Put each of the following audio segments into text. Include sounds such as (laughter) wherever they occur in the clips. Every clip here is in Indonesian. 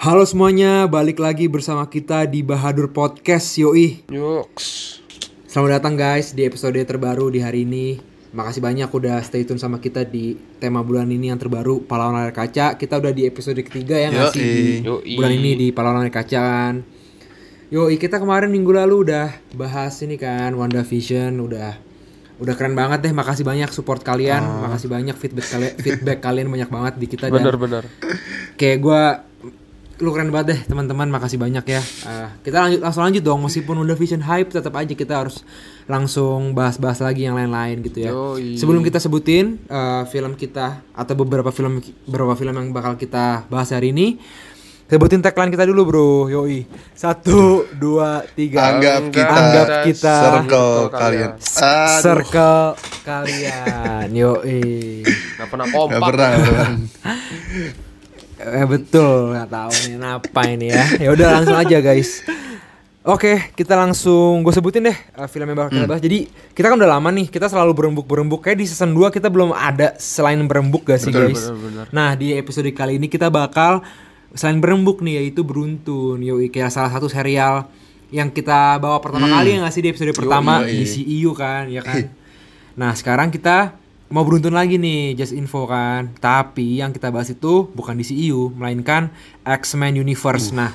Halo semuanya, balik lagi bersama kita di Bahadur Podcast Yoi. Yuks. Selamat datang guys di episode terbaru di hari ini. Makasih banyak udah stay tune sama kita di tema bulan ini yang terbaru Pahlawan Layar Kaca. Kita udah di episode ketiga ya nggak sih di Yoi. bulan ini di Pahlawan Layar Kaca kan. Yoi, kita kemarin minggu lalu udah bahas ini kan WandaVision udah udah keren banget deh. Makasih banyak support kalian, makasih banyak feedback kalian feedback kalian banyak banget di kita dan Bener-bener. kayak gua lu keren banget deh teman-teman. Makasih banyak ya. Ah, kita lanjut langsung lanjut dong. Meskipun udah vision hype tetap aja kita harus langsung bahas-bahas lagi yang lain-lain gitu ya. Yoi. sebelum kita sebutin eh, film kita atau beberapa film beberapa film yang bakal kita bahas hari ini sebutin tagline kita dulu bro. Yoi. Satu dua tiga. Anggap kita, Anggap kita circle kalian. Aduh, circle kalian. Yoi. Gak pernah kompak. pernah. (laughs) Eh betul, nggak tahu nih apa ini ya. Ya udah langsung aja guys. Oke, kita langsung gue sebutin deh uh, film yang bakal kita bahas. Jadi kita kan udah lama nih, kita selalu berembuk-berembuk. Kayak di season 2 kita belum ada selain berembuk gak sih Betul, guys? bener, bener. Nah di episode kali ini kita bakal selain berembuk nih yaitu beruntun. Yoi kayak salah satu serial yang kita bawa pertama kali ya nggak sih di episode pertama yoi. di CEU kan, ya kan? (laughs) Nah sekarang kita mau beruntun lagi nih, just info kan. Tapi yang kita bahas itu bukan di CEU, melainkan X-Men Universe. Nah,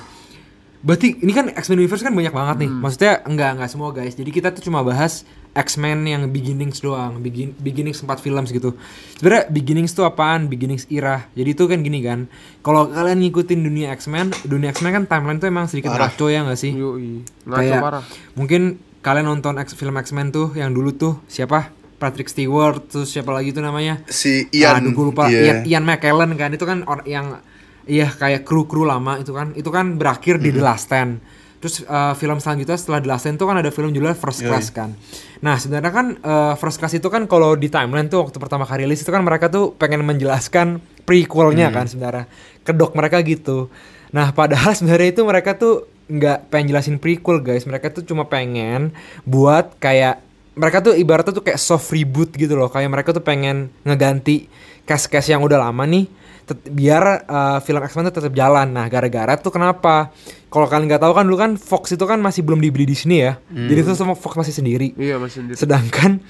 berarti ini kan X-Men Universe kan banyak banget nih. Maksudnya enggak enggak semua guys. Jadi kita tuh cuma bahas X-Men yang beginnings doang, begin beginnings sempat film gitu. Sebenarnya beginnings tuh apaan? Beginnings era. Jadi itu kan gini kan. Kalau kalian ngikutin dunia X-Men, dunia X-Men kan timeline tuh emang sedikit Parah. ngaco ya nggak sih? Ngaco kayak parah. mungkin kalian nonton X film X-Men tuh yang dulu tuh siapa Patrick Stewart terus siapa lagi tuh namanya? Si Ian. Aduh gue lupa. Ian, iya. Ian McKellen kan itu kan or- yang iya kayak kru kru lama itu kan. Itu kan berakhir di The Last Stand. Terus uh, film selanjutnya setelah The Last Stand tuh kan ada film judulnya First. Class kan. Nah sebenarnya kan uh, First Class itu kan kalau di timeline tuh waktu pertama kali rilis itu kan mereka tuh pengen menjelaskan prequelnya kan sebenarnya. Kedok mereka gitu. Nah padahal sebenarnya itu mereka tuh nggak pengen jelasin prequel guys. Mereka tuh cuma pengen buat kayak mereka tuh ibaratnya tuh kayak soft reboot gitu loh. Kayak mereka tuh pengen ngeganti cast-cast yang udah lama nih biar uh, film X-Men tuh tetap jalan. Nah gara-gara tuh kenapa? Kalau kalian nggak tahu kan dulu kan Fox itu kan masih belum dibeli Disney ya. Jadi tuh sama Fox masih sendiri. Iya masih sendiri. sedangkan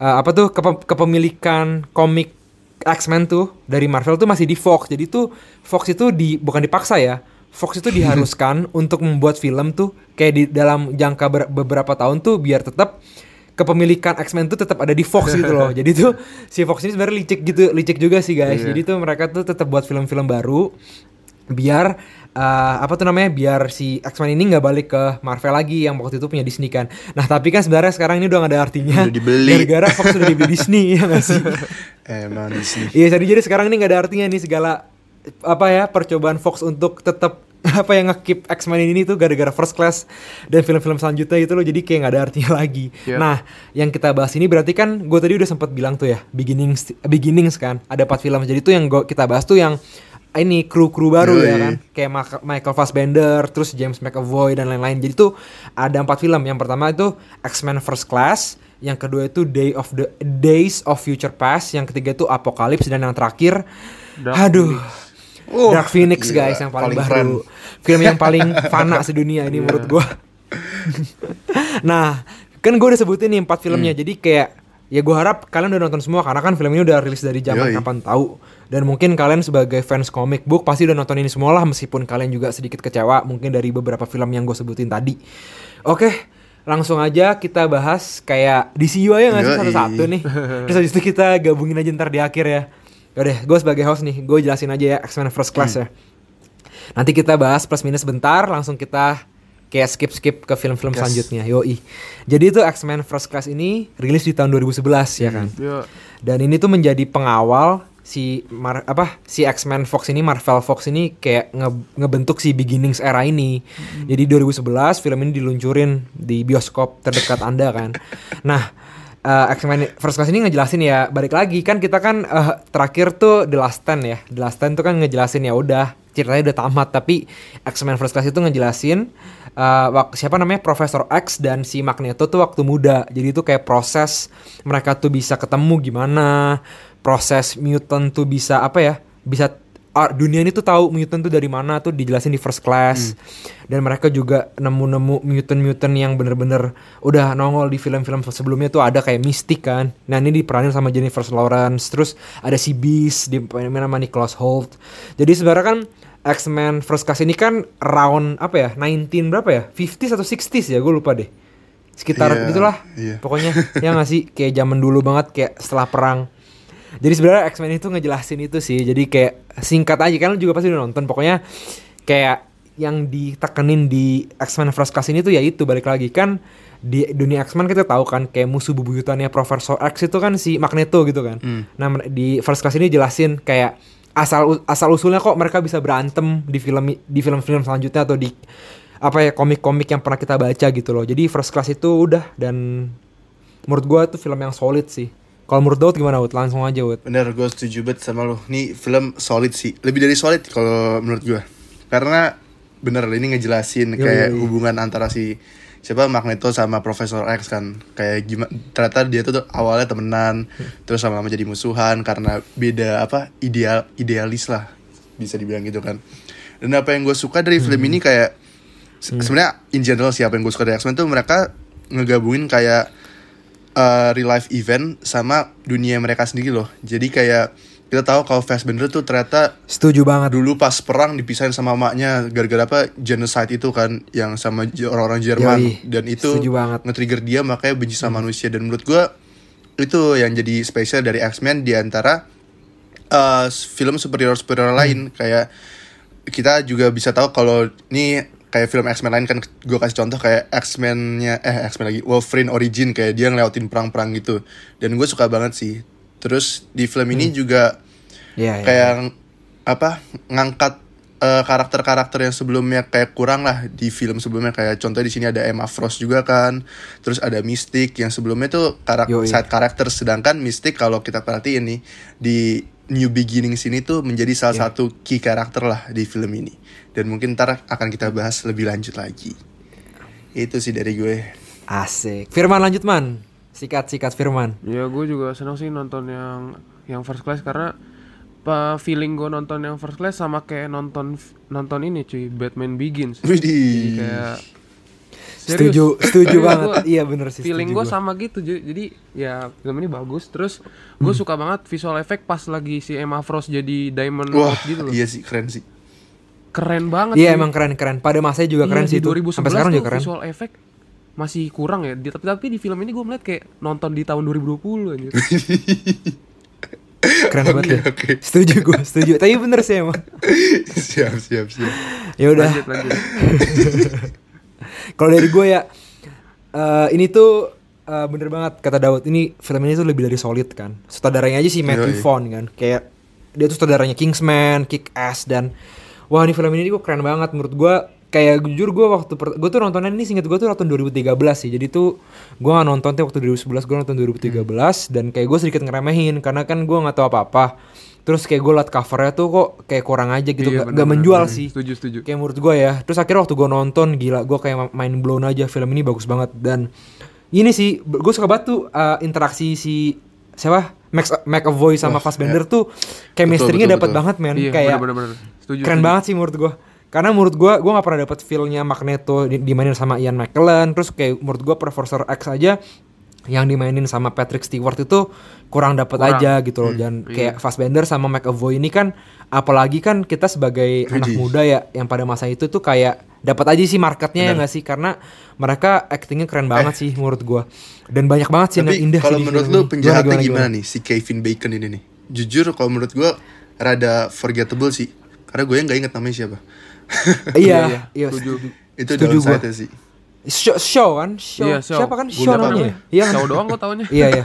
uh, apa tuh kepe- kepemilikan komik X-Men tuh dari Marvel tuh masih di Fox. Jadi tuh Fox itu di bukan dipaksa ya Fox itu diharuskan (laughs) untuk membuat film tuh kayak di dalam jangka ber- beberapa tahun tuh biar tetap kepemilikan X-Men tuh tetap ada di Fox gitu loh. (laughs) Jadi tuh si Fox ini sebenarnya licik gitu, licik juga sih guys. Iya. Jadi tuh mereka tuh tetap buat film-film baru biar uh, apa tuh namanya biar si X-Men ini nggak balik ke Marvel lagi yang waktu itu punya Disney kan. Nah tapi kan sebenarnya sekarang ini udah gak ada artinya. Udah dibeli. Gara-gara Fox udah dibeli (laughs) Disney ya nggak sih? Emang di sini. Iya jadi jadi sekarang ini nggak ada artinya nih segala apa ya percobaan Fox untuk tetap (laughs) apa yang nge-keep X-Men ini tuh gara-gara First Class dan film-film selanjutnya gitu loh jadi kayak nggak ada artinya (laughs) lagi. Iya. Nah yang kita bahas ini berarti kan gue tadi udah sempat bilang tuh ya beginnings beginnings kan ada empat film jadi tuh yang gua, kita bahas tuh yang ini kru-kru baru ya Yoi. kan kayak Ma- Michael Fassbender terus James McAvoy dan lain-lain jadi tuh ada empat film yang pertama itu X-Men First Class yang kedua itu Day of the Days of Future Past yang ketiga itu Apocalypse dan yang terakhir Dark aduh Uh, Dark Phoenix gila, guys yang paling, paling baru. film yang (laughs) paling fana sedunia ini menurut gua. (laughs) Nah kan gue udah sebutin nih empat filmnya. Jadi kayak ya gue harap kalian udah nonton semua karena kan film ini udah rilis dari zaman Yoi. kapan tahu. Dan mungkin kalian sebagai fans comic book pasti udah nonton ini semua lah meskipun kalian juga sedikit kecewa mungkin dari beberapa film yang gue sebutin tadi. Oke langsung aja kita bahas kayak DCU aja nggak sih satu-satu nih. (laughs) Terus habis itu kita gabungin aja ntar di akhir ya Yaudah, gue sebagai host nih, gue jelasin aja ya X-Men First Class ya. Nanti kita bahas plus minus bentar, langsung kita kayak skip-skip ke film-film Gas. selanjutnya. Yoi. Jadi itu X-Men First Class ini rilis di tahun 2011 ya kan. Iya. Dan ini tuh menjadi pengawal si Mar apa si X-Men Fox ini Marvel Fox ini kayak nge- ngebentuk si beginnings era ini. Jadi 2011 film ini diluncurin di bioskop terdekat Anda kan. (laughs) Nah, eh, X-Men First Class ini ngejelasin ya balik lagi kan kita kan eh, terakhir tuh The Last Stand ya. The Last Stand tuh kan ngejelasin ya udah ceritanya udah tamat tapi X-Men First Class itu ngejelasin wak- siapa namanya Profesor X dan si Magneto tuh waktu muda. Jadi itu kayak proses mereka tuh bisa ketemu gimana, proses mutant tuh bisa apa ya? Bisa dunia ini tuh tahu mutant tuh dari mana tuh dijelasin di first class. Dan mereka juga nemu-nemu mutant-mutant yang bener-bener udah nongol di film-film sebelumnya tuh ada kayak Mystic kan. Nah ini diperanin sama Jennifer Lawrence. Terus ada si Beast di sama Nicholas Holt jadi sebenarnya kan X-Men First Class ini kan round apa ya 19 berapa ya? 50s atau 60s ya? Gue lupa deh. Sekitar Iya, gitulah. iya. pokoknya ya nggak sih? Kayak zaman dulu banget kayak setelah perang jadi sebenarnya X-Men itu ngejelasin itu sih. Jadi kayak singkat aja kan lu juga pasti udah nonton. Pokoknya kayak yang ditekenin di X-Men First Class ini tuh ya itu balik lagi kan di dunia X-Men kita tahu kan kayak musuh bebuyutannya Profesor X itu kan si Magneto gitu kan. Hmm. nah di First Class ini jelasin kayak asal asal usulnya kok mereka bisa berantem di film di film-film selanjutnya atau di apa ya komik-komik yang pernah kita baca gitu loh. Jadi First Class itu udah dan menurut gua tuh film yang solid sih kalau menurut Daud gimana Wud? Langsung aja Wud Bener, gue setuju banget sama lo. Nih film solid sih. Lebih dari solid kalau menurut gue. Karena bener ini ngejelasin Yoi, kayak yoi. hubungan antara si siapa Magneto sama Profesor X kan. Kayak gimana ternyata dia tuh awalnya temenan, terus sama-sama jadi musuhan karena beda apa ideal idealis lah bisa dibilang gitu kan. Dan apa yang gue suka dari film ini kayak se- sebenarnya in general siapa yang gue suka dari X-Men tuh mereka ngegabungin kayak uh, real life event sama dunia mereka sendiri loh. Jadi kayak kita tahu kalau Fassbender tuh ternyata setuju banget. dulu pas perang dipisahin sama maknya gara-gara apa genocide itu kan yang sama orang-orang Jerman. Yoi, dan itu setuju banget. nge-trigger dia makanya benci sama manusia. Dan menurut gua itu yang jadi spesial dari X-Men di antara uh, film superhero superhero lain kayak kita juga bisa tahu kalau ini kayak film X-Men lain kan gue kasih contoh kayak X-Men-nya eh X-Men lagi Wolverine Origin kayak dia ngelewatin perang-perang gitu. Dan gue suka banget sih. Terus di film ini juga Iya, iya. kayak apa ngangkat eh, karakter-karakter yang sebelumnya kayak kurang lah di film sebelumnya. Kayak contoh di sini ada Emma Frost juga kan. Terus ada Mystic yang sebelumnya tuh karakter side karakter. Sedangkan Mystic kalau kita perhatiin nih di New Beginning sini tuh menjadi salah Iya. satu key karakter lah di film ini dan mungkin ntar akan kita bahas lebih lanjut lagi itu sih dari gue Asik. Firman lanjut man. Sikat sikat Firman. Ya gue juga seneng sih nonton yang yang first class karena pa feeling gue nonton yang first class sama kayak nonton nonton ini cuy Batman Begins. Jadi Widih kayak Setuju, setuju banget. gua- Iya bener sih. feeling gue gua. sama gitu. Jadi ya film ini bagus. Terus gue suka banget visual effect pas lagi si Emma Frost jadi Diamond wah gitu loh. iya sih keren sih Keren banget. Iya cuy. emang keren keren. Pada masanya juga Iya, keren sih itu. 2011 Sampai sekarang tuh juga keren. visual effect masih kurang ya. Di- tapi tapi di film ini gue melihat kayak nonton di tahun 2020 anjir. (laughs) Keren banget ya. oke. Setuju gue, setuju. Tapi bener sih emang. (laughs) siap siap siap Ya udah. lanjut lanjut. (laughs) Kalau dari gue ya, eh, ini tuh eh, bener banget kata Daud. Ini film ini tuh lebih dari solid kan. Sutradaranya aja sih Matthew. Vaughn kan. Kayak dia tuh sutradaranya Kingsman, Kick Ass dan wah ini film ini gue keren banget menurut gue. Kayak jujur gue waktu gue tuh nontonnya ini singkat gue tuh nonton 2013 sih. Jadi tuh gue gak nonton tuh waktu 2011 gue nonton 2013 dan kayak gue sedikit ngeremehin karena kan gue nggak tahu apa-apa. Terus kayak gue liat covernya tuh kok kayak kurang aja gitu, Iya, gak, bener, gak bener, menjual bener. sih. Setuju setuju. kayak menurut gue ya. Terus akhirnya waktu gue nonton gila gue kayak main blown aja film ini bagus banget. Dan ini sih gue suka banget tuh uh, interaksi si siapa? Max McAvoy sama Wah, Fassbender tuh chemistry-nya dapat banget men. Iya, kayak bener-bener. Setuju, keren setuju. banget sih menurut gue karena menurut gue gue nggak pernah dapat feel-nya Magneto di- dimainin sama Ian McKellen. Terus kayak menurut gue Professor X aja yang dimainin sama Patrick Stewart itu kurang dapat aja gitu loh dan kayak Fassbender sama McAvoy ini kan apalagi kan kita sebagai anak Widih. muda ya yang pada masa itu tuh kayak dapat aja sih marketnya ya nggak sih karena mereka actingnya keren banget sih menurut gua dan banyak banget sih yang indah kalau menurut lu penjahatnya Gimana, gimana, nih si Kevin Bacon ini nih? Jujur kalau menurut gua rada forgettable sih. Karena gue nggak inget namanya siapa. iya (laughs) iya setuju. Itu Setuju gua. downside sih. Show, show kan? Show. Iya, show. siapa kan? Gua show namanya? Iya kan? Tahu doang kok taunya. iya iya.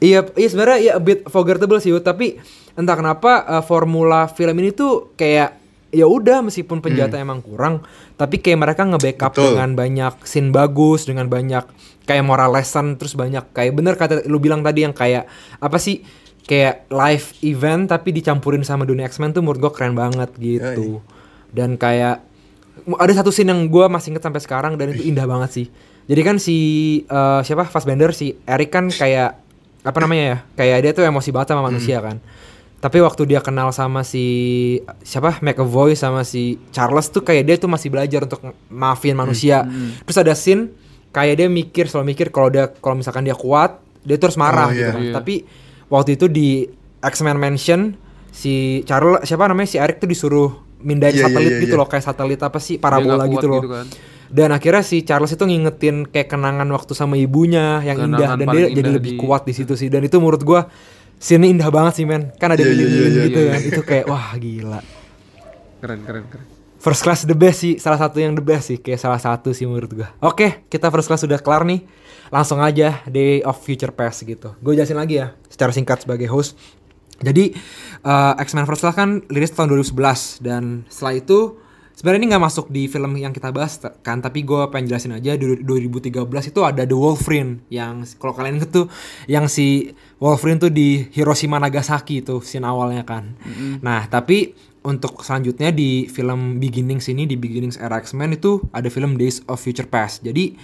Iya iya sebenarnya ya a bit forgettable sih tapi entah kenapa uh, formula film ini tuh kayak ya udah meskipun penjahatnya emang kurang tapi kayak mereka nge-backup dengan banyak scene bagus dengan banyak kayak moral lesson terus banyak kayak bener kata lu bilang tadi yang kayak apa sih kayak live event tapi dicampurin sama dunia X-Men tuh menurut gua keren banget gitu. Dan kayak ada satu scene yang gua masih inget sampai sekarang dan itu indah banget sih. Jadi kan si eh, siapa? Fassbender si Eric kan kayak apa namanya ya? Kayak dia tuh emosi banget sama manusia kan. Tapi waktu dia kenal sama si siapa? McAvoy sama si Charles tuh kayak dia tuh masih belajar untuk maafin manusia. Terus ada scene kayak dia mikir selalu mikir kalau dia kalau misalkan dia kuat dia terus marah Oh, gitu iya. kan. Iya. tapi waktu itu di X-Men Mansion si Charles siapa namanya? Si Eric tuh disuruh mindahin Iya, iya, satelit iya, gitu iya. loh kayak satelit apa sih parabola gitu loh kan. dan akhirnya si Charles itu ngingetin kayak kenangan waktu sama ibunya yang Kenangan indah dan dia paling jadi indah lebih di- kuat di situ sih dan itu menurut gua scene indah banget sih men kan ada Iya, iya, lilin-lilin iya, gitu iya, kan iya. itu kayak wah gila Keren keren keren. First Class the best sih, salah satu yang the best sih, kayak salah satu sih menurut gua. Oke, kita First Class sudah kelar nih. Langsung aja Day of Future Past gitu. Gue jelasin lagi ya, secara singkat sebagai host. Jadi eh, X-Men First Class kan rilis tahun 2011 dan setelah itu sebenarnya ini nggak masuk di film yang kita bahas kan, tapi gue pengen jelasin aja du- 2013 itu ada The Wolverine yang kalau kalian inget tuh yang si Wolverine tuh di Hiroshima Nagasaki itu scene awalnya kan. Nah, tapi untuk selanjutnya di film Beginnings ini di Beginnings era X-Men itu ada film Days of Future Past. Jadi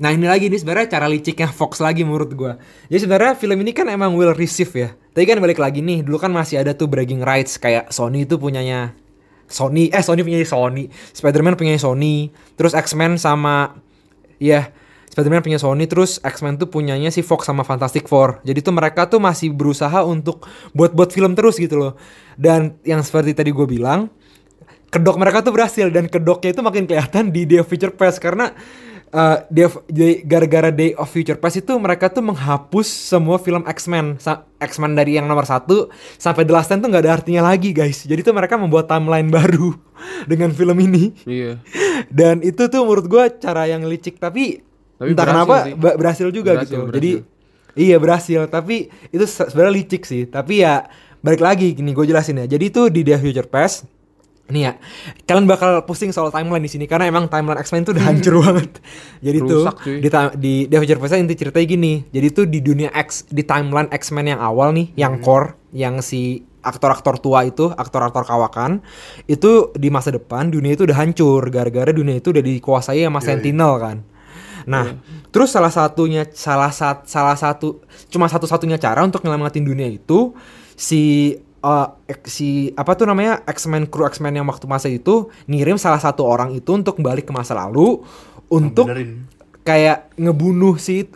nah ini lagi nih sebenarnya cara liciknya Fox lagi menurut gua. Jadi sebenarnya film ini kan emang well received ya. Tapi kan balik lagi nih, dulu kan masih ada tuh bragging rights kayak Sony itu punyanya Sony, eh Sony punya Sony, Spider-Man punya Sony, terus X-Men sama ya Spider-Man punya Sony, terus X-Men tuh punyanya si Fox sama Fantastic Four. Jadi tuh mereka tuh masih berusaha untuk buat-buat film terus gitu loh. Dan yang seperti tadi gue bilang, kedok mereka tuh berhasil dan kedoknya itu makin kelihatan di of Future Past karena uh, gara-gara Day of Future Past itu mereka tuh menghapus semua film X-Men. X-Men dari yang nomor satu sampai The Last Stand tuh nggak ada artinya lagi guys. Jadi tuh mereka membuat timeline (laughs) baru dengan film ini. Iya. (laughs) dan itu tuh menurut gua cara yang licik. Tapi, Tapi entah berhasil kenapa sih. berhasil juga Berhasil, gitu. berhasil. jadi iya berhasil. Tapi itu se- sebenarnya licik sih. Tapi ya balik lagi gini gue jelasin ya. Jadi itu di Day of Future Past Nih ya, kalian bakal pusing soal timeline di sini karena emang timeline X-Men tuh udah hancur banget. (laughs) Jadi tuh Rusak, cuy. di di of Future Past inti ceritanya gini. Jadi tuh di dunia X di timeline X-Men yang awal nih, yang core, yang si aktor-aktor tua itu, aktor-aktor kawakan, itu di masa depan dunia itu udah hancur gara-gara dunia itu udah dikuasai sama Sentinel kan. Nah, terus salah satunya salah sat, salah satu cuma satu-satunya cara untuk nyelamatin dunia itu si eh, ek- si apa tuh namanya X-Men kru X-Men yang waktu masa itu ngirim salah satu orang itu untuk balik ke masa lalu untuk Benerin. kayak ngebunuh si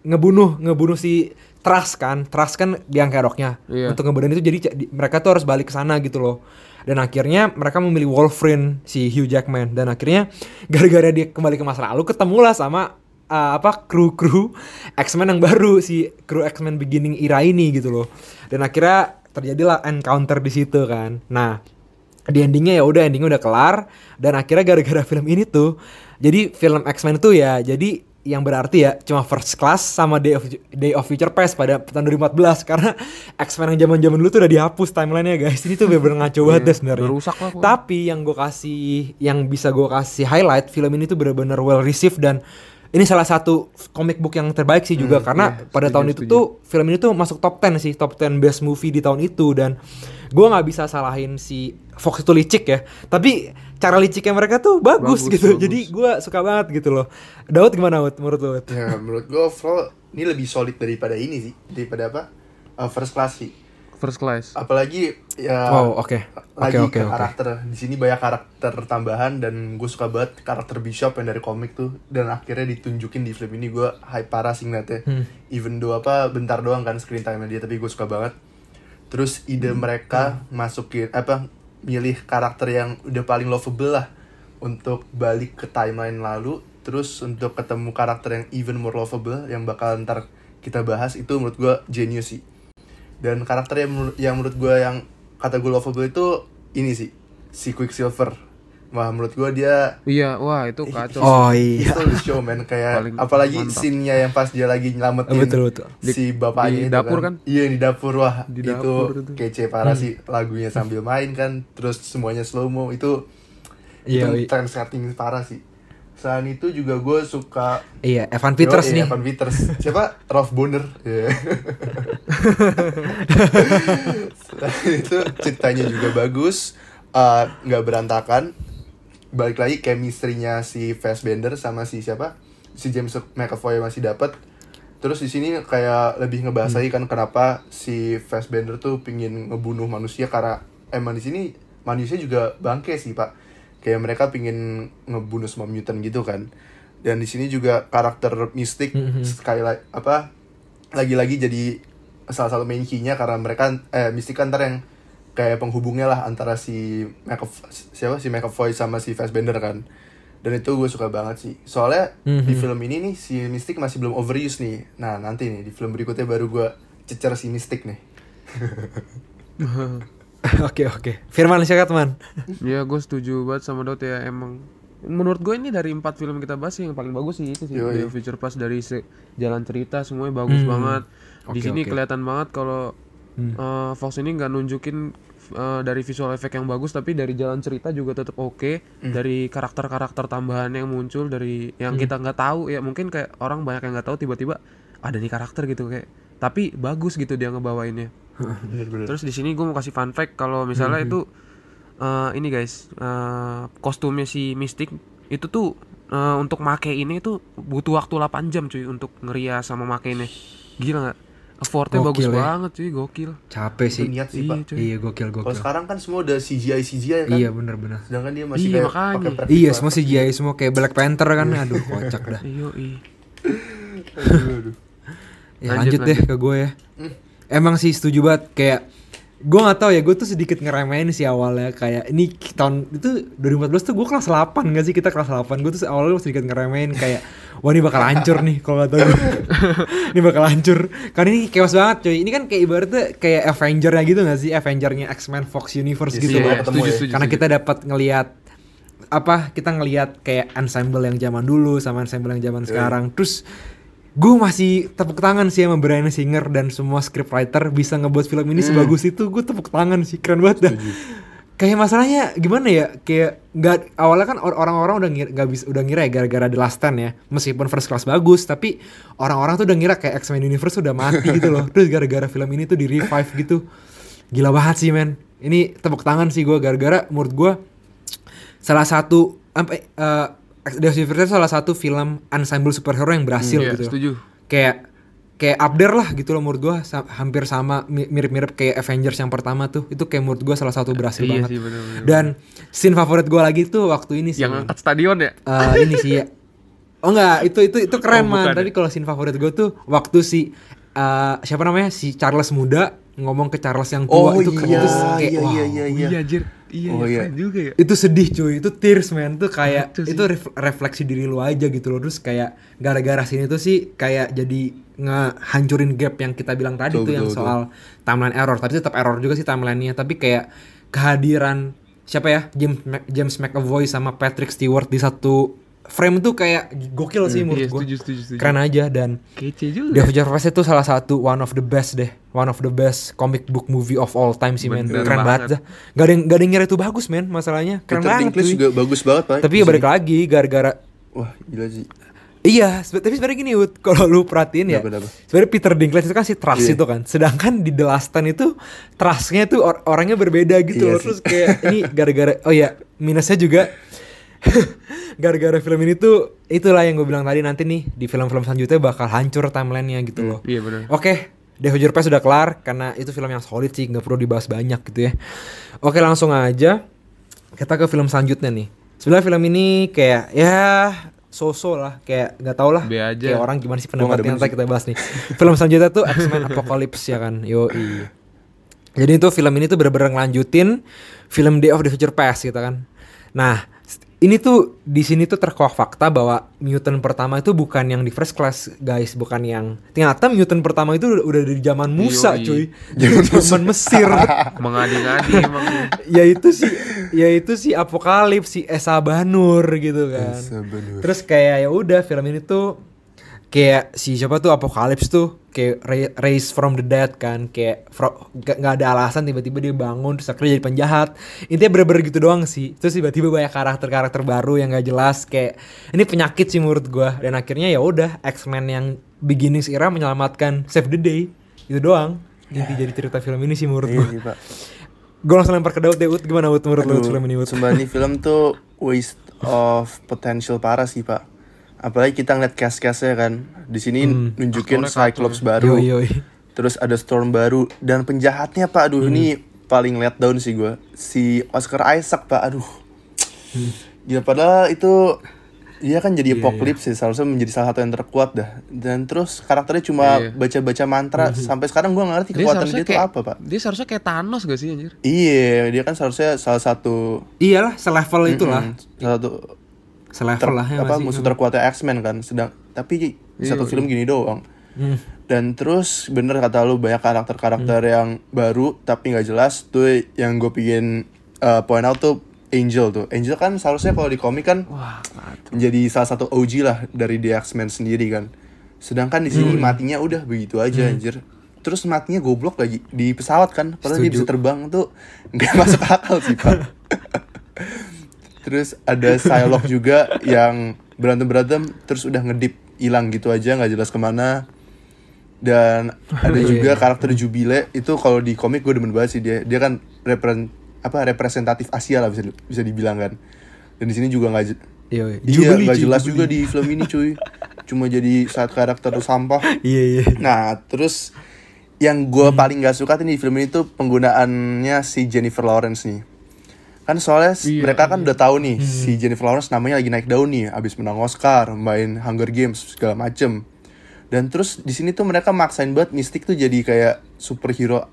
ngebunuh ngebunuh si Trust kan. Trust kan biang keroknya Iya. untuk ngebunuh itu jadi di- mereka tuh harus balik ke sana gitu loh. Dan akhirnya mereka memilih Wolverine si Hugh Jackman. Dan akhirnya (laughs) gara-gara dia kembali ke masa lalu ketemulah sama uh, apa kru-kru X-Men yang baru si kru X-Men beginning era ini gitu loh. Dan akhirnya terjadilah encounter di situ kan. Nah di endingnya ya udah endingnya udah kelar dan akhirnya gara-gara film ini tuh jadi film X-Men itu ya jadi yang berarti ya cuma first class sama Day of, Day of Future Past pada tahun 2014 karena X-Men yang zaman-zaman dulu tuh udah dihapus timelinenya guys. Ini tuh bener-bener (laughs) ngaco banget deh sebenarnya. udah rusak lah tapi yang gue kasih yang bisa gue kasih highlight film ini tuh bener-bener well received dan ini salah satu comic book yang terbaik sih juga karena iya, pada setuju, tahun itu setuju. tuh film ini tuh masuk top 10 sih top 10 best movie di tahun itu dan gue nggak bisa salahin si Fox itu licik ya tapi cara liciknya mereka tuh bagus, Bagus, gitu bagus. jadi gue suka banget gitu loh Daud gimana Daud menurut lo Daud? Ya menurut gue overall ini lebih solid daripada ini sih daripada apa Uh, first class sih. First class. Apalagi ya Oh, oke. lagi Oke, oke, ke oke. karakter di sini banyak karakter tambahan dan gue suka banget karakter Bishop yang dari komik tuh dan akhirnya ditunjukin di film ini gue hype parah sih ngeliatnya Hmm. even though apa bentar doang kan screen time dia tapi gue suka banget terus ide Hmm. mereka masukin apa milih karakter yang udah paling lovable lah untuk balik ke timeline lalu terus untuk ketemu karakter yang even more lovable yang bakal ntar kita bahas itu menurut gue genius sih dan karakter yang menurut, yang menurut gue yang kata gue lovable itu ini sih si Quicksilver wah menurut gue dia Iya, wah itu kacau. Oh itu iya the show man kayak Paling apalagi mantap. scene-nya yang pas dia lagi nyelamatin Betul, betul. si bapaknya di itu dapur kan? iya di dapur wah Di itu dapur itu. kece parah Hmm. sih lagunya sambil main kan terus semuanya slow mo itu Iya, itu iya. trend setting parah sih selain itu juga gue suka iya Evan Peters Yo, nih. Iya, Evan Peters. Siapa? Ralph Bonner Iya. Selain (laughs) itu ceritanya juga bagus. Eh, nggak berantakan. Balik lagi chemistry-nya si Fassbender sama si siapa? Si James McAvoy masih dapat Terus di sini kayak lebih ngebahas lagi kan kenapa si Fassbender tuh pingin ngebunuh manusia karena emang di sini manusia juga bangke sih pak. Kayak mereka pingin ngebunuh semua mutant gitu kan. Dan di sini juga karakter mistik sekali lagi apa lagi-lagi jadi salah satu main key-nya karena mereka eh mistik kan ntar yang kayak penghubungnya lah antara si McAv- siapa? Si McAvoy sama si Fassbender kan. Dan itu gue suka banget sih. Soalnya di film ini nih si Mystic masih belum overuse nih. Nah nanti nih di film berikutnya baru gue cecer si Mystic nih (laughs) (laughs) Oke oke. Firman siapa teman? (laughs) Ya gue setuju banget sama Dot ya emang. Menurut gue ini dari empat film kita bahas yang paling bagus sih itu sih of Future Past dari se- jalan cerita semuanya bagus banget. Di Oke, sini oke. kelihatan banget kalau eh, Fox ini nggak nunjukin eh, dari visual effect yang bagus tapi dari jalan cerita juga tetap oke. Dari karakter-karakter tambahan yang muncul dari yang kita nggak tahu ya mungkin kayak orang banyak yang nggak tahu tiba-tiba ada nih karakter gitu kayak tapi bagus gitu dia ngebawainnya Terus di sini gue mau kasih fun fact kalau misalnya itu eh, ini guys eh, kostumnya si Mystic itu tuh eh, untuk make ini tuh butuh waktu 8 jam cuy untuk ngerias sama makainya. Gila nggak? Effortnya bagus ya. banget cuy, gokil. Capek itu sih. niat sih Iya, pak cuy. Iya gokil kalau gokil. sekarang kan semua udah CGI CGI kan Iya bener-bener. sedangkan dia masih Iya, kayak makanya. pakai Iya semua CGI semua kayak Black Panther kan. Aduh kocak dah. Iyo, i. Aduh, aduh. Ya Lanjut, lanjut, deh ke gue ya. Emang sih setuju banget. Kayak gue nggak tahu ya gue tuh sedikit ngeremehin sih awalnya. Kayak ini tahun itu 2014 tuh gue kelas 8 gak sih? Kita kelas 8 gue tuh awalnya sedikit ngeremehin. Kayak wah ini bakal hancur nih kalau nggak tahu gue. (laughs) ini bakal hancur. Karena ini chaos banget cuy ini kan kayak ibaratnya kayak Avenger-nya gitu gak sih? Avenger-nya X-Men Fox Universe Yes, gitu iya, loh. ketemu setuju, ya. karena kita dapat ngelihat apa kita ngelihat kayak ensemble yang zaman dulu sama ensemble yang zaman sekarang. Terus gue masih tepuk tangan sih sama Bryan Singer dan semua scriptwriter bisa ngebuat film ini sebagus itu. Gue tepuk tangan sih keren banget dah. Kayak masalahnya gimana ya? Kayak nggak awalnya kan or- orang-orang udah ngira nggak bisa udah ngira ya gara-gara The Last Stand ya. Meskipun first class bagus tapi orang-orang tuh udah ngira kayak X-Men Universe udah mati gitu loh. Terus gara-gara film ini tuh di revive gitu. Gila banget sih men. Ini tepuk tangan sih gue gara-gara menurut gue salah satu sampai eh Ex Machina salah satu film ensemble superhero yang berhasil Iya, gitu. setuju. Kayak kayak up there lah gitu loh menurut gua sa- hampir sama mi- mirip-mirip kayak Avengers yang pertama tuh. Itu kayak menurut gua salah satu berhasil Iya banget. sih, bener-bener. Dan scene favorit gua lagi tuh waktu ini sih. Yang angkat stadion ya? Eh, ini sih ya. Oh enggak, itu itu itu keren Oh, man. bukan Tapi kalau scene favorit gue tuh waktu si eh, siapa namanya si Charles muda ngomong ke Charles yang tua oh itu iya itu kayak iya wow. iya iya iya Iya, anjir. Iya, Oh, iya. juga ya. itu sedih cuy. Itu tears man. Itu kayak sih. itu ref- refleksi diri lu aja gitu loh. Terus kayak gara-gara sini tuh sih kayak jadi ngehancurin gap yang kita bilang tadi Betul, tuh yang betul, soal timeline error. Tapi tetap error juga sih timelinenya. Tapi kayak kehadiran siapa ya? James Mac- James McAvoy sama Patrick Stewart di satu frame tuh kayak gokil sih menurut Iya, gua. setuju, setuju, setuju. keren aja dan Kece juga. The Future Past itu salah satu one of the best deh. One of the best comic book movie of all time sih men. Keren banget. banget. dah gak ada yang gak ada yang ngira itu bagus men masalahnya. Keren Peter banget juga bagus banget pak. Tapi ya balik lagi gara-gara wah gila sih. Iya tapi sebenarnya gini Ut, (laughs) kalau lu perhatiin ya sebenarnya Peter Dinklage itu kan si Trust Iya. itu kan. Sedangkan di The Last Stand itu Trustnya tuh or- orangnya berbeda gitu Iya loh sih. terus kayak ini gara-gara oh ya minusnya juga (laughs) gara-gara film ini tuh itulah yang gue bilang tadi nanti nih di film-film selanjutnya bakal hancur timelinenya gitu loh Iya, benar. Oke, The Future Past sudah kelar karena itu film yang solid sih, nggak perlu dibahas banyak gitu ya. Oke, langsung aja kita ke film selanjutnya nih. Sebenarnya film ini kayak ya so-so lah, kayak nggak tau lah. Aja. Kayak orang gimana sih pendapatnya nanti kita bahas nih. film selanjutnya tuh X-Men Apocalypse ya kan. Yo Jadi itu film ini tuh bener-bener ngelanjutin film Day of the Future Past gitu kan. Nah, ini tuh di sini tuh terkuak fakta bahwa mutant pertama itu bukan yang di first class guys, bukan yang ternyata mutant pertama itu udah, udah dari zaman Musa Yoi. cuy, (laughs) zaman, zaman Mesir. (laughs) Mengadi-ngadi emang. ya itu sih, ya itu sih Apokalips si Esa Banur gitu kan. Esa Banur. Terus kayak ya udah film ini tuh kayak si siapa tuh Apokalips tuh kayak ra- raise from the dead kan kayak nggak ada alasan tiba-tiba dia bangun terus akhirnya jadi penjahat. Intinya bener-bener gitu doang sih. Terus tiba-tiba banyak karakter-karakter baru yang gak jelas kayak ini penyakit sih menurut gua. Dan akhirnya ya udah X-Men yang beginnings era menyelamatkan save the day. Itu doang. Inti jadi cerita film ini sih menurut iya gua. sih pak. Gue langsung lempar ke Daud deh Ut gimana Ut menurut lu film ini Ut sumpah ini film tuh waste of potential parah sih pak apalagi kita ngeliat cast-castnya kan. Di sini nunjukin Aktornya Cyclops baru. Yoi, yoi. terus ada Storm baru. Dan penjahatnya pak. Aduh ini paling let down sih gue si Oscar Isaac pak. Aduh. Ya padahal itu dia kan jadi apocalypse sih. Seharusnya menjadi salah satu yang terkuat dah. Dan terus karakternya cuma Iya. baca-baca mantra. Sampai sekarang gue ngerti Dia kekuatan dia itu kayak apa pak. Dia seharusnya kayak Thanos gak sih anjir? iya dia kan seharusnya salah satu Iyalah, selevel itulah. mm, salah satu Selevel ter- lah ya apa masih. musuh terkuatnya X-Men kan sedang tapi di Iya, satu film gini doang Hmm. dan terus bener kata lu banyak karakter-karakter Hmm. yang baru tapi nggak jelas tuh yang gue pingin uh, point out tuh Angel tuh Angel kan seharusnya kalau di komik kan Wah, menjadi salah satu OG lah dari The X-Men sendiri kan sedangkan di sini Hmm. matinya udah begitu aja anjir terus matinya goblok lagi di pesawat kan padahal dia Setuju. bisa terbang tuh (laughs) nggak masuk akal sih pak (laughs) terus ada Psylocke juga yang berantem berantem terus udah ngedip hilang gitu aja nggak jelas ke mana dan ada Iya, juga iya. karakter Jubile itu kalau di komik gue demen banget sih dia dia kan repren apa representatif Asia lah bisa bisa dibilang kan dan di sini juga nggak je- Yoi. Iya, nggak jelas juga di film ini cuy. Cuma jadi saat karakter sampah. (laughs) Iya, iya. Nah, terus yang gue paling gak suka tuh di film ini tuh penggunaannya si Jennifer Lawrence nih. Kan soalnya Iya, mereka kan udah tahu nih si Jennifer Lawrence namanya lagi naik daun nih, abis menang Oscar, main Hunger Games segala macem. Dan terus di sini tuh mereka maksain banget Mystic tuh jadi kayak superhero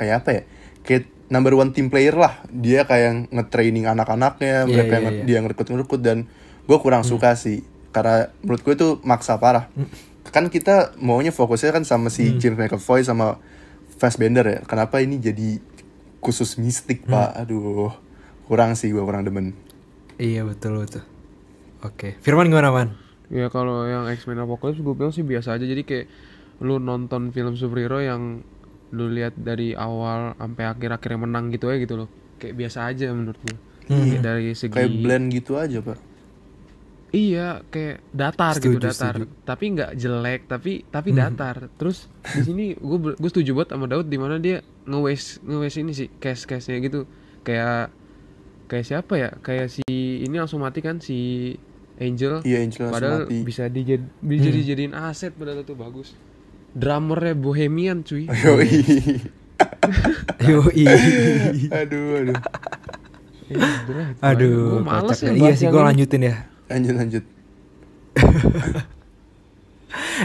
kayak apa ya? Kayak number one team player lah. Dia kayak nge-training anak-anaknya, Iya, mereka iya, yang iya. Hmm. dia ngerekut-ngerekut dan gue kurang suka sih karena menurut gue tuh maksa parah. Kan kita maunya fokusnya kan sama si Hmm. James McAvoy sama Fassbender ya. Kenapa ini jadi khusus mistik, Hmm. Pak? Aduh. Kurang sih gue kurang demen. Iya, betul betul. Oke. Firman gimana, Man? Ya kalau yang X-Men Apocalypse gue bilang sih biasa aja jadi kayak lu nonton film superhero yang lu lihat dari awal sampai akhir-akhirnya menang gitu aja gitu loh. Kayak biasa aja menurut gue. Kayak dari segi Kayak blend gitu aja, Pak. Iya, kayak datar gitu, Setuju, datar. setuju. Tapi nggak jelek, tapi tapi datar. Terus di sini gue gue setuju banget sama Daud di mana dia nge-waste nge-waste ini sih case-case-nya gitu. Kayak kayak siapa ya? Kayak si ini langsung mati kan si Angel. Iya, Angel langsung Padahal mati. bisa dijad bisa dijadiin aset padahal itu bagus. Drummernya Bohemian cuy. (laughs) Yoi. (laughs) Yoi. aduh, aduh. Itu aja. Aduh, males ya. Iya sih, gue lanjutin ya. Lanjut, lanjut. (laughs)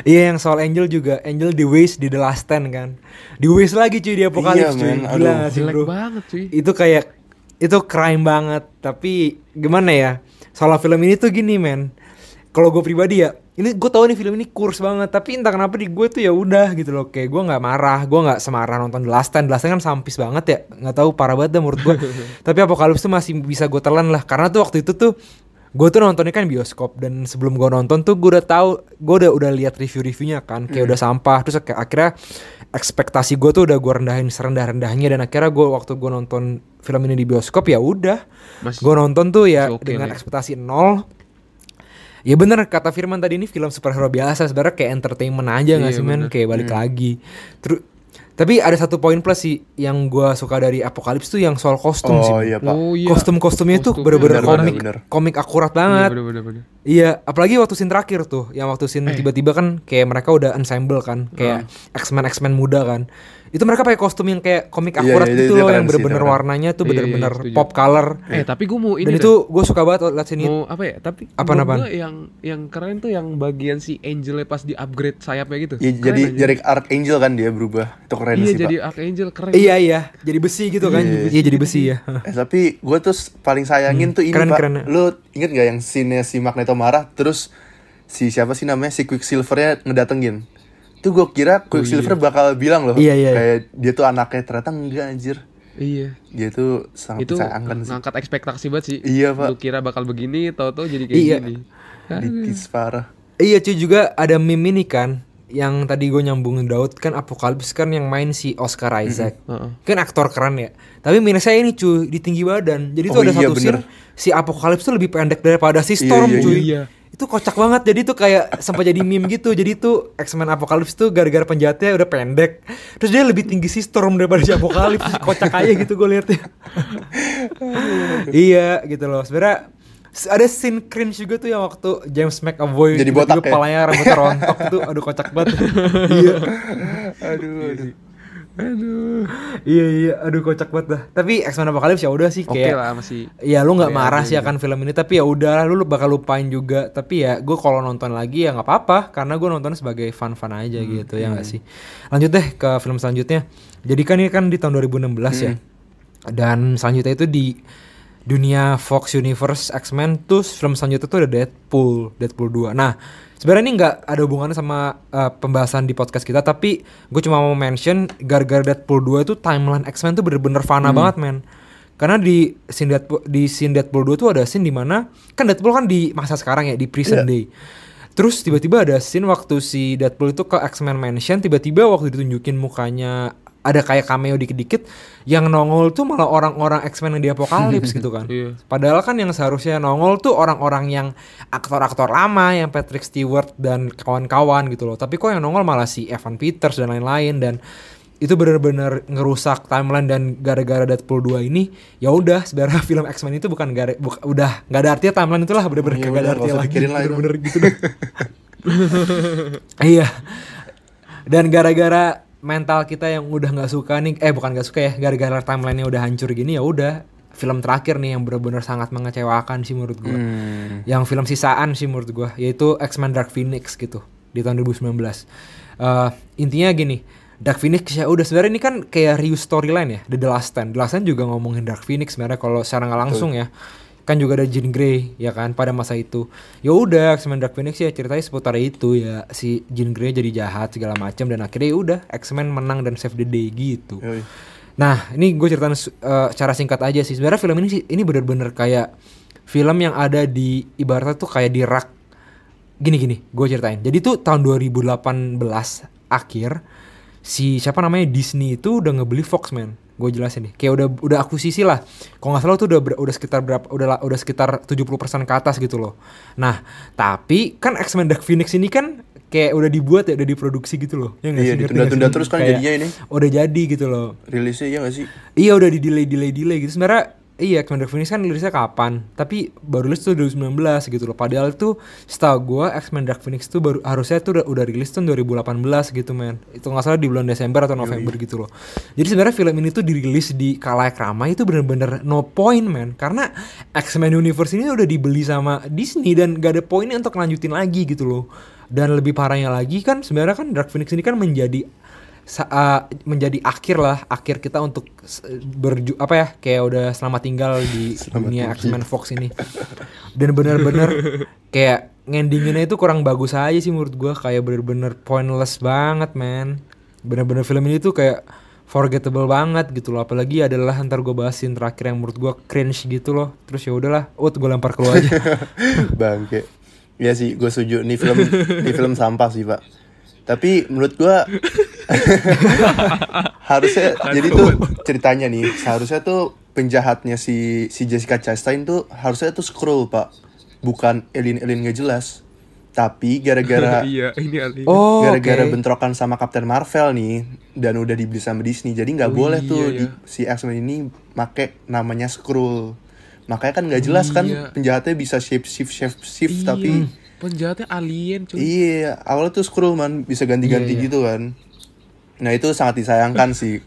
Iya yang soal Angel juga Angel di waste di The Last Stand kan Di waste lagi cuy di Apocalypse Iya, cuy men. Gila Aduh. sih bro banget cuy. Itu kayak Itu crime banget. Tapi gimana ya? Soal film ini tuh gini men. Kalau gue pribadi ya Ini gue tahu nih film ini kurs banget Tapi entah kenapa di gue tuh ya udah gitu loh. Kayak gue gak marah Gue gak semarah nonton The Last Stand. The Last Stand kan sampis banget ya. Gak tahu parah banget dah menurut gue (laughs) Tapi Apocalypse tuh masih bisa gue telan lah. Karena tuh waktu itu tuh gue tuh nontonnya kan bioskop dan sebelum gue nonton tuh gue udah tahu gue udah udah lihat review-reviewnya kan kayak udah sampah terus kayak akhirnya ekspektasi gue tuh udah gue rendahin serendah rendahnya dan akhirnya gue waktu gue nonton film ini di bioskop ya udah. Gue nonton tuh ya oke dengan ya. ekspektasi nol. Ya bener kata Firman tadi ini film superhero biasa sebenarnya kayak entertainment aja nggak Iya, sih men? kayak balik lagi. Terus tapi ada satu poin plus sih yang gua suka dari Apocalypse tuh yang soal kostum sih. Oh men. iya, Pak. Oh iya. Kostum-kostumnya tuh Kostumnya bener-bener bener, komik bener. komik akurat Iya, banget. bener, bener, bener. Iya, apalagi waktu scene terakhir tuh, yang waktu scene Eh. tiba-tiba kan kayak mereka udah ensemble kan, kayak X-Men X-Men muda kan. Itu mereka pakai kostum yang kayak komik Iya, akurat iya, gitu itu loh, keren yang bener-bener warnanya tuh Iya, iya, bener-bener setuju. pop color. Eh, tapi gue mau ini Dan itu gue suka banget liat itu. mau apa ya tapi Apa, gua yang yang keren tuh yang bagian si Angelnya pas di upgrade sayapnya gitu Iya, jadi jadi Archangel kan dia berubah. Itu keren iya sih, jadi Pak. Archangel keren Iya iya, jadi besi gitu kan. Iya. Iya jadi besi ya. (laughs) Eh, tapi gue tuh paling sayangin tuh ini keren, pak keren. Lu inget gak yang scene si Magneto marah Terus si siapa sih namanya Si Quicksilvernya ngedatengin Tuh gue kira Quicksilver bakal bilang loh Iya, iya. Kayak dia tuh anaknya Ternyata enggak anjir. Iya. Dia tuh sangat itu disayangkan sih. ngangkat ekspektasi banget sih. Iya, Pak. lu kira bakal begini tau-tau jadi kayak Iya. gini. Ditis parah. Iya cuy juga ada meme ini kan yang tadi gue nyambungin Daud kan Apocalypse kan yang main si Oscar Isaac. Heeh. kan aktor keren ya. Tapi minusnya ini cuy di tinggi badan. Jadi tuh Oh ada iya, satu scene bener. si Apocalypse tuh lebih pendek daripada si Storm iya, cuy. Iya. Itu kocak banget. Jadi tuh kayak sampai jadi meme gitu. Jadi tuh X-Men Apocalypse tuh gara-gara penjahatnya udah pendek. Terus dia lebih tinggi si Storm daripada si Apocalypse. (laughs) Kocak aja gitu gue liatnya. Iya gitu loh. Sebenarnya S- Ada scene cringe juga tuh yang waktu James McAvoy Jadi botak ya? kepalanya rambutnya rontok tuh, aduh kocak banget. (laughs) iya. aduh aduh Aduh. Iya iya, aduh kocak banget dah. Tapi X-Men Apocalypse ya udah sih Oke kayak lah masih. Ya lu nggak Kayak marah aja sih gitu. akan film ini tapi ya udah lu bakal lupain juga tapi ya gue kalau nonton lagi ya nggak apa-apa karena gue nonton sebagai fun-fun aja Hmm, gitu ya nggak sih lanjut deh ke film selanjutnya jadi kan ini kan di tahun 2016 ya dan selanjutnya itu di dunia Fox Universe X-Men tuh film selanjutnya tuh ada Deadpool Deadpool 2 nah sebenarnya ini nggak ada hubungannya sama uh, pembahasan di podcast kita tapi gue cuma mau mention gara-gara Deadpool 2 itu timeline X-Men tuh bener-bener fana banget men. Karena di scene Deadpool, di scene Deadpool 2 tuh ada scene di mana kan Deadpool kan di masa sekarang ya di present day. Terus tiba-tiba ada scene waktu si Deadpool itu ke X-Men Mansion tiba-tiba waktu ditunjukin mukanya ada kayak cameo dikit-dikit yang nongol tuh malah orang-orang X-Men yang di Apokalips (laughs) gitu kan. Iya. Padahal kan yang seharusnya nongol tuh orang-orang yang aktor-aktor lama yang Patrick Stewart dan kawan-kawan gitu loh. Tapi kok yang nongol malah si Evan Peters dan lain-lain dan itu benar-benar ngerusak timeline dan gara-gara Deadpool 2 ini ya udah sebenarnya (laughs) film X-Men itu bukan gara buka- udah nggak ada artinya timeline itulah benar-benar Ya kagak ada udah, artinya nggak lagi benar-benar gitu deh. (laughs) iya. Dan gara-gara mental kita yang udah nggak suka nih, eh bukan nggak suka ya, gara-gara timelinenya udah hancur gini ya udah film terakhir nih yang benar-benar sangat mengecewakan sih menurut gua. Hmm. Yang film sisaan sih menurut gua, yaitu X-Men Dark Phoenix gitu di tahun 2019. Eh intinya gini, Dark Phoenix ya udah sebenarnya ini kan kayak reuse storyline ya, The Last Stand. The Last Stand juga ngomongin Dark Phoenix sebenarnya kalau secara nggak langsung ya. Kan juga ada Jean Grey ya kan pada masa itu. Ya udah X-Men Dark Phoenix ya ceritanya seputar itu ya si Jean Grey jadi jahat segala macam dan akhirnya ya udah X-Men menang dan save the day gitu. Yoi. Nah, ini gue ceritain eh, secara singkat aja sih. Sebenarnya film ini sih ini bener-bener kayak film yang ada di ibaratnya tuh kayak di rak gini-gini. Gue ceritain. Jadi tuh tahun 2018 akhir si siapa namanya Disney itu udah ngebeli Fox man. Gue jelasin nih. Kayak udah udah akuisisi lah. Kalau nggak salah tuh udah udah sekitar berapa udah udah sekitar 70% ke atas gitu loh. Nah, tapi kan X-Men Dark Phoenix ini kan kayak udah dibuat ya udah diproduksi gitu loh. Ya nggak Iya, ditunda-tunda terus kan Kayak jadinya ini. Udah jadi gitu loh. rilisnya ya gak sih Iya udah di delay delay delay gitu sebenarnya iya X-Men Dark Phoenix kan rilisnya kapan? Tapi baru rilis tuh 2019 gitu loh. Padahal tuh setahu gua X-Men Dark Phoenix tuh baru harusnya tuh udah, udah rilis tahun 2018 gitu men. Itu nggak salah di bulan Desember atau November gitu loh. Jadi sebenarnya film ini tuh dirilis di kalayak ramai itu bener-bener no point men. Karena X-Men Universe ini udah dibeli sama Disney dan gak ada poinnya untuk lanjutin lagi gitu loh. Dan lebih parahnya lagi kan sebenarnya kan Dark Phoenix ini kan menjadi uh, menjadi akhir lah akhir kita untuk berju apa ya kayak udah selamat tinggal di (laughs) dunia X-Men Fox ini. Dan bener-bener kayak ngendinginnya itu kurang bagus aja sih menurut gua kayak bener-bener pointless banget man. Bener-bener film ini tuh kayak forgettable banget gitu loh apalagi adalah ntar gue bahasin terakhir yang menurut gua cringe gitu loh. Terus ya udahlah ut gue lempar ke lu aja. (laughs) Bangke. Iya sih gue setuju. Nih film ini film sampah sih pak tapi menurut gua (laughs) harusnya jadi tuh ceritanya nih seharusnya tuh penjahatnya si si Jessica Chastain tuh harusnya tuh scroll pak bukan alien alien gak jelas tapi gara-gara (laughs) iya, ini Ali. oh gara-gara oke. bentrokan sama Captain Marvel nih dan udah dibeli sama Disney jadi nggak Oh, boleh iya, tuh iya. di, si X-Men ini make namanya Skrull makanya kan nggak jelas kan Iya. penjahatnya bisa shape shift shift shift Iya, tapi penjahatnya alien cuy. iya awalnya tuh man. Bisa ganti-ganti Iya, iya. gitu kan. Nah itu sangat disayangkan sih.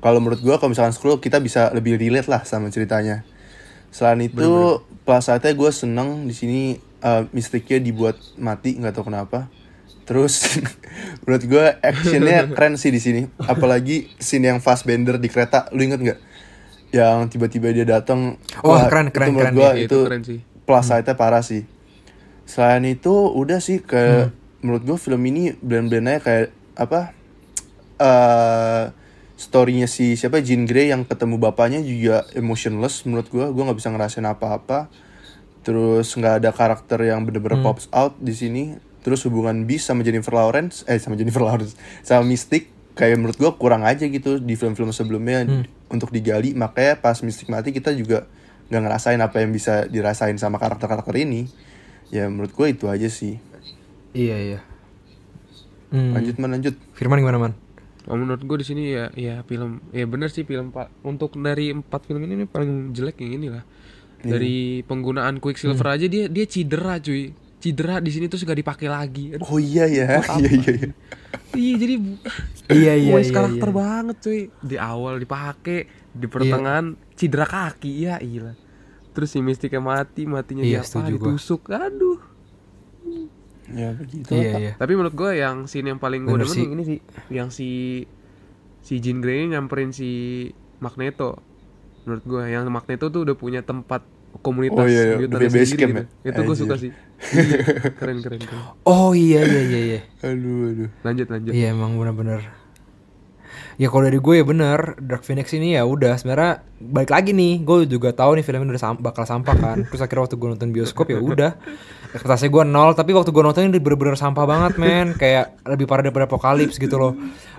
Kalau menurut gua kalau misalkan Skrull kita bisa lebih relate lah sama ceritanya. Selain itu pas saatnya gue seneng di sini uh, mistiknya dibuat mati nggak tahu kenapa. Terus (laughs) menurut gue actionnya (laughs) keren sih di sini. Apalagi scene yang fast bender di kereta. Lu inget nggak? Yang tiba-tiba dia datang Oh, Wah, keren, keren, itu menurut keren. gua Iya, itu itu keren sih. plus side-nya parah sih selain itu udah sih ke menurut gue film ini blend-blendnya kayak apa eh storynya si siapa Jean Grey yang ketemu bapaknya juga emotionless menurut gue gue nggak bisa ngerasain apa-apa. Terus nggak ada karakter yang bener-bener pops out di sini. Terus hubungan Beast sama Jennifer Lawrence eh sama Jennifer Lawrence sama Mystic kayak menurut gue kurang aja gitu di film-film sebelumnya untuk digali. Makanya pas Mystic mati kita juga nggak ngerasain apa yang bisa dirasain sama karakter-karakter ini ya menurut gue itu aja sih iya iya Hmm. lanjut man lanjut Firman gimana man Kalau menurut gue di sini ya ya film ya bener sih film pak untuk dari empat film ini nih paling jelek yang ini lah Dari penggunaan Quicksilver aja dia dia cedera cuy. Cedera di sini terus gak dipakai lagi. Aduh, Oh iya ya. Iya iya iya. iya jadi Iya iya iya. karakter iya. banget cuy. Di awal dipakai, di pertengahan cedera kaki ya iya. Terus si Mystica mati, matinya Iya, dia apa? setuju gua. Ditusuk. Aduh. Ya begitu. Iya Pak. iya. Tapi menurut gue yang scene yang paling gue demen yang ini sih, yang si si Jean Grey nyamperin si Magneto. Menurut gue yang Magneto tuh udah punya tempat komunitas Oh, iya, iya. mutant Udah base sendiri camp gitu. ya? Itu gue suka sih. Iya, (laughs) keren keren keren. Oh iya iya iya iya. Aduh aduh. Lanjut lanjut. Iya emang bener-bener Ya kalau dari gue ya bener. Dark Phoenix ini ya udah sebenarnya balik lagi nih. Gue juga tahu nih filmnya udah sam- bakal sampah kan. Terus akhirnya waktu gue nonton bioskop ya udah ekspektasi gue nol tapi waktu gue nonton ini bener-bener sampah banget men. Kayak lebih parah daripada Apocalypse gitu loh.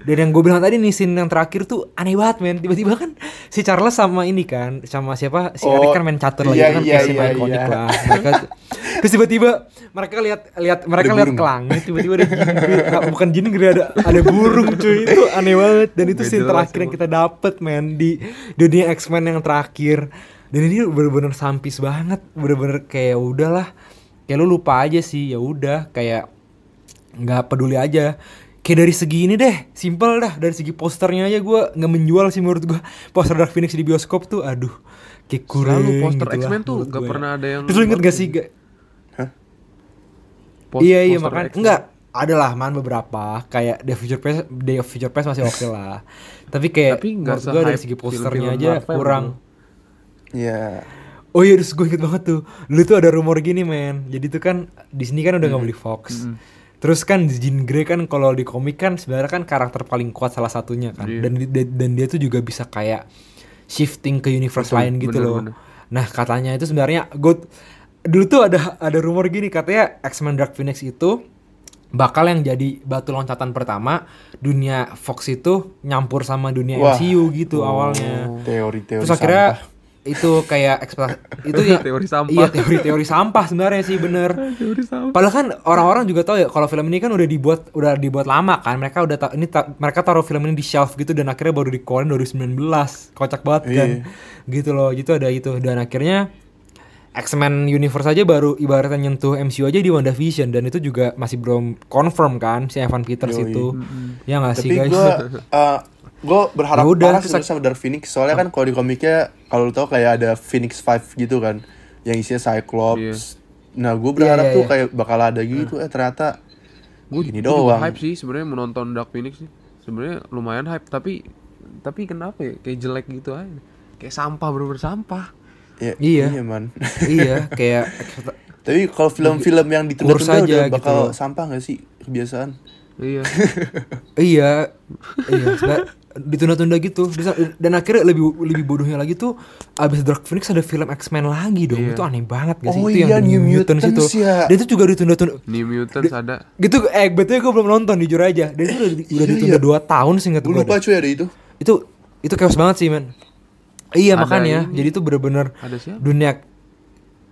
Dan yang gue bilang tadi nih scene yang terakhir tuh aneh banget men. Tiba-tiba kan si Charles sama ini kan sama siapa? Si Oh, Eric kan main catur lagi iya, kan iya, iya, ikonik iya. lah mereka (laughs) terus tiba-tiba mereka lihat lihat mereka lihat ke langit tiba-tiba ada jin gede. Ah, bukan jin gede ada ada burung cuy. Itu aneh banget. Dan itu scene terakhir yang kita dapet men di dunia X-Men yang terakhir. Dan ini bener-bener sampis banget. Bener-bener kayak udahlah kayak lu lupa aja sih ya udah kayak nggak peduli aja. Kayak dari segi ini deh simple dah. Dari segi posternya aja gua nggak menjual sih menurut gua. (laughs) Poster Dark Phoenix di bioskop tuh aduh kayak kurang Selalu poster gitu X-Men tuh gak gua ya. pernah ada yang terus lu inget gak sih ga- Pos- iya iya poster makanya enggak ada lah man beberapa. Kayak The Future Past Day of Future Past masih oke lah. Tapi kayak Tapi nggak menurut gua dari segi posternya aja kurang. Iya. Oh iya, terus gue inget banget tuh. Dulu tuh ada rumor gini, men. Jadi tuh kan Disney kan udah nggak beli Fox. Terus kan Jean Grey kan kalau di komik kan sebenarnya kan karakter paling kuat salah satunya kan. Iya. Dan di- dan dan dia tuh juga bisa kayak shifting ke universe Betul, lain gitu bener, loh. bener. Nah, katanya itu sebenarnya gue dulu tuh ada ada rumor gini katanya X-Men Dark Phoenix itu bakal yang jadi batu loncatan pertama dunia Fox itu nyampur sama dunia Wah. MCU gitu awalnya. Teori-teori Terus akhirnya sampah. Itu kayak ekspla- itu ya Teori sampah. Iya teori-teori sampah sebenarnya sih bener. (laughs) Teori sampah. Padahal kan orang-orang juga tahu ya kalau film ini kan udah dibuat udah dibuat lama kan. Mereka udah ta- ini ta- mereka taruh film ini di shelf gitu dan akhirnya baru dikeluarin 2019. Kocak banget kan. Gitu loh. Gitu ada itu dan akhirnya X-Men Universe aja baru ibaratnya nyentuh MCU aja di WandaVision dan itu juga masih belum confirm kan si Evan Peters Yoi. itu. Ya nggak sih guys? gue (laughs) gue berharap Ya udah, parah sih sama Dark Phoenix. Soalnya kan kalau di komiknya kalau lu tau kayak ada Phoenix 5 gitu kan, yang isinya Cyclops. Nah gue berharap iya, tuh iya. kayak bakal ada gitu. Eh ternyata Gue Gini doang. hype sih sebenarnya menonton Dark Phoenix sih. Sebenarnya lumayan hype tapi tapi kenapa ya kayak jelek gitu aja. Kayak sampah bener-bener sampah. ya, Iya. iya man. (laughs) iya kayak Tapi kalau film-film yang ditunda-tunda aja udah gitu bakal loh. sampah gak sih kebiasaan? Iya. (laughs) Iya, iya, ditunda-tunda gitu. Dan akhirnya lebih lebih bodohnya lagi tuh abis Dark Phoenix ada film X-Men lagi dong. Iya. Itu aneh banget gak sih? Oh itu iya, yang The New Mutants itu. ya. Dan itu juga ditunda-tunda. New Mutants ada. Gitu, eh betulnya gue belum nonton jujur aja. Dan itu udah, udah Iya, ditunda iya. 2 tahun sih Gue lupa cuy ada itu. Itu itu chaos banget sih men. Iya Ada makanya. ini. Jadi itu bener-bener Ada siapa? dunia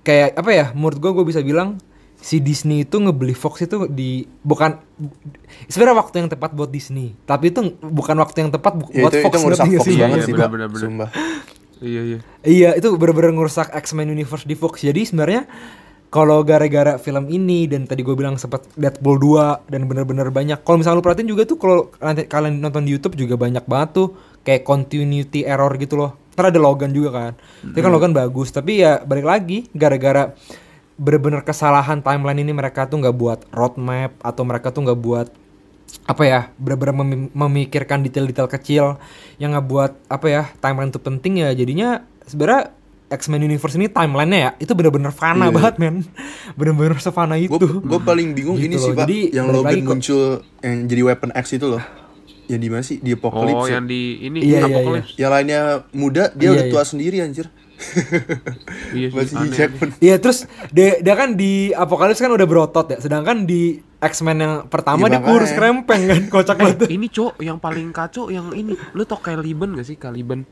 kayak apa ya? Menurut gue gue bisa bilang si Disney itu ngebeli Fox itu di bukan sebenarnya waktu yang tepat buat Disney tapi itu bukan waktu yang tepat bu- Ya buat itu, Fox itu ngerusak Fox sih? banget Iya, sih, benar, benar. Sumpah. Iya iya. Iya itu bener-bener ngerusak X-Men Universe di Fox. Jadi sebenarnya kalau gara-gara film ini dan tadi gue bilang sempat Deadpool 2 dan bener-bener banyak. Kalau misalnya lu perhatiin juga tuh kalau nanti kalian nonton di YouTube juga banyak banget tuh kayak continuity error gitu loh. Ntar ada Logan juga kan. Tapi kan Logan bagus. Tapi ya balik lagi gara-gara bener-bener kesalahan timeline ini mereka tuh nggak buat roadmap atau mereka tuh nggak buat apa ya benar-benar memi- memikirkan detail-detail kecil yang ngebuat apa ya timeline itu penting ya jadinya sebenarnya X-Men Universe ini timelinenya ya itu benar-benar fana Iya. banget men (laughs) benar-benar sefana itu Gue paling bingung Gitu ini sih pak, Jadi, yang Logan muncul yang jadi weapon X itu loh. Yang di mana sih? Di Apocalypse. Oh, ya? yang di ini Iya, iya, Apocalypse. Yang lainnya muda, dia Iya, udah iya. tua sendiri anjir. (laughs) Iya sih, Masih aneh, Jackman. Iya terus dia, dia kan di Apocalypse kan udah berotot ya sedangkan di X-Men yang pertama Iya, dia kurus makanya. krempeng kan (laughs) kocak Eh, banget ini cok yang paling kacau yang ini. Lu tau Caliban gak sih Caliban?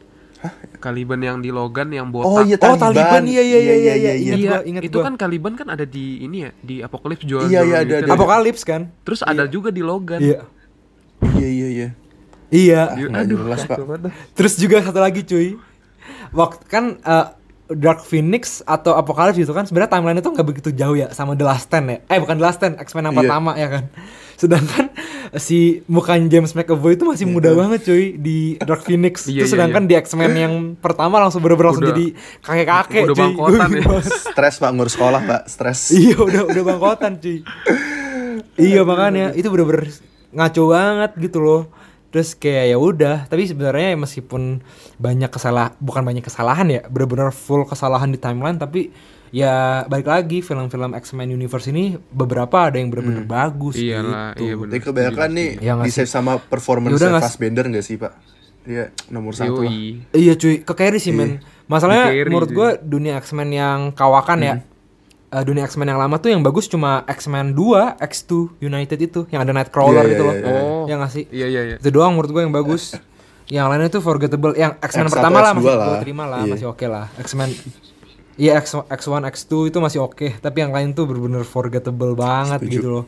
Caliban yang di Logan yang botak. Oh iya Oh, Taliban. Taliban, iya, iya, iya, iya, iya. Ingat Iya, ingat itu gua. kan Caliban kan ada di ini ya, di Apocalypse jual Iya, iya, ada, ada. Apocalypse kan Terus ada juga di Logan. iya Iya iya iya. iya Aduh, jelas, Pak. Terus juga satu lagi cuy. Waktu kan eh, Dark Phoenix atau Apocalypse gitu kan sebenarnya timeline itu nggak begitu jauh ya sama The Last Stand ya. Eh bukan The Last Stand, X-Men yang Iya. pertama ya kan. Sedangkan si bukan James McAvoy itu masih muda banget cuy di Dark Phoenix. Iya, Terus iya, sedangkan di X-Men yang pertama langsung bener-bener langsung jadi kakek-kakek udah cuy. bangkotan ya. Stres pak ngurus sekolah pak, stres. (laughs) iya udah udah bangkotan cuy. iya makanya itu bener-bener ngaco banget gitu loh. Terus kayak ya udah, tapi sebenarnya meskipun banyak kesalah bukan banyak kesalahan ya, bener-bener full kesalahan di timeline tapi ya balik lagi film-film X-Men Universe ini beberapa ada yang bener-bener bagus Iyalah, gitu. iya. Tapi kebanyakan nih Iya nggak di sih? save sama performance nggak sih? Fassbender gak sih pak? Iya nomor satu lah. Iya cuy, ke carry sih men. Masalahnya menurut gua dunia X-Men yang kawakan ya. Eh, dunia X-Men yang lama tuh yang bagus cuma X-Men 2, X2 United itu yang ada Nightcrawler Iya, itu iya, loh. iya, iya. Oh. Ya nggak sih? Iya iya iya. Itu doang menurut gue yang bagus. yang lainnya tuh forgettable. Yang X-Men X1, pertama lah X2 masih lah. gue terima lah, Iya. masih oke lah. X-Men Iya X, X1, X2 itu masih oke, tapi yang lain tuh bener-bener forgettable banget Setuju. gitu loh.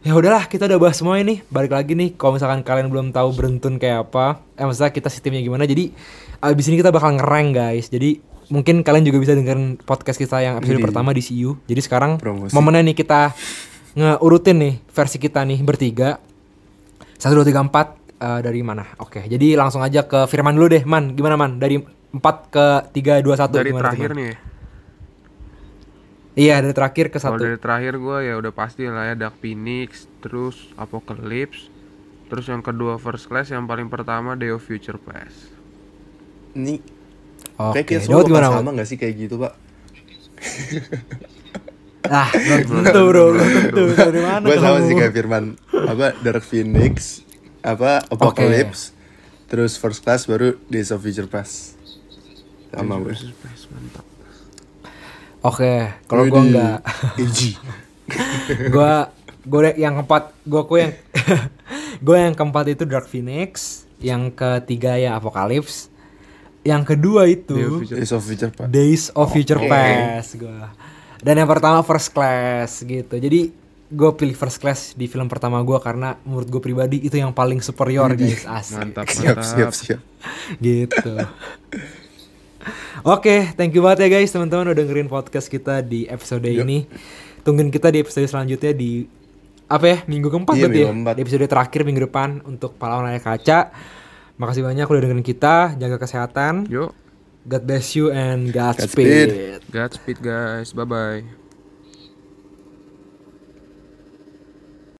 Ya udahlah, kita udah bahas semua ini. Balik lagi nih, kalau misalkan kalian belum tahu Berentun kayak apa, eh maksudnya kita sistemnya gimana. Jadi abis ini kita bakal ngereng guys. Jadi mungkin kalian juga bisa dengerin podcast kita yang episode Jadi- pertama di CU. Jadi sekarang Promosi. momennya nih kita ngeurutin nih versi kita nih bertiga. Satu dua tiga empat eh, dari mana? Oke, jadi langsung aja ke Firman dulu deh, Man. Gimana Man? Dari 4 ke 3 2 1 Dari gimana terakhir nih. ya. Iya, dari terakhir ke Kalau satu. dari terakhir gue ya udah pasti lah ya Dark Phoenix, terus Apocalypse, terus yang kedua First Class, yang paling pertama Day of Future Past. Ini Oke, kayak kita Daud gimana? sama gak sih kayak gitu pak? Ah, (laughs) belum tentu bro, belum tentu. Dari mana Gue sama sih kayak Firman Apa Dark Phoenix Apa Apocalypse Terus First Class baru Days of Future Past Sama gue mantap. Oke, kalau enggak. Eji (laughs) gua gua yang keempat, gua aku yang (laughs) gua yang keempat itu Dark Phoenix, yang ketiga ya Apocalypse. Yang kedua itu Days of Future Past Days of Future. Past gua. Dan yang pertama First Class gitu. Jadi gue pilih First Class di film pertama gua karena menurut gue pribadi itu yang paling superior guys asik Mantap, (laughs) Siap mantap. siap siap gitu. Oke, thank you banget ya guys teman-teman udah dengerin podcast kita di episode Yuk. ini. Tungguin kita di episode selanjutnya di apa ya minggu keempat Iya, berarti ya minggu keempat. di episode terakhir minggu depan untuk pahlawan layar kaca. Makasih banyak udah dengerin kita, jaga kesehatan. Yuk, God bless you and Godspeed. Godspeed. Godspeed guys, bye bye.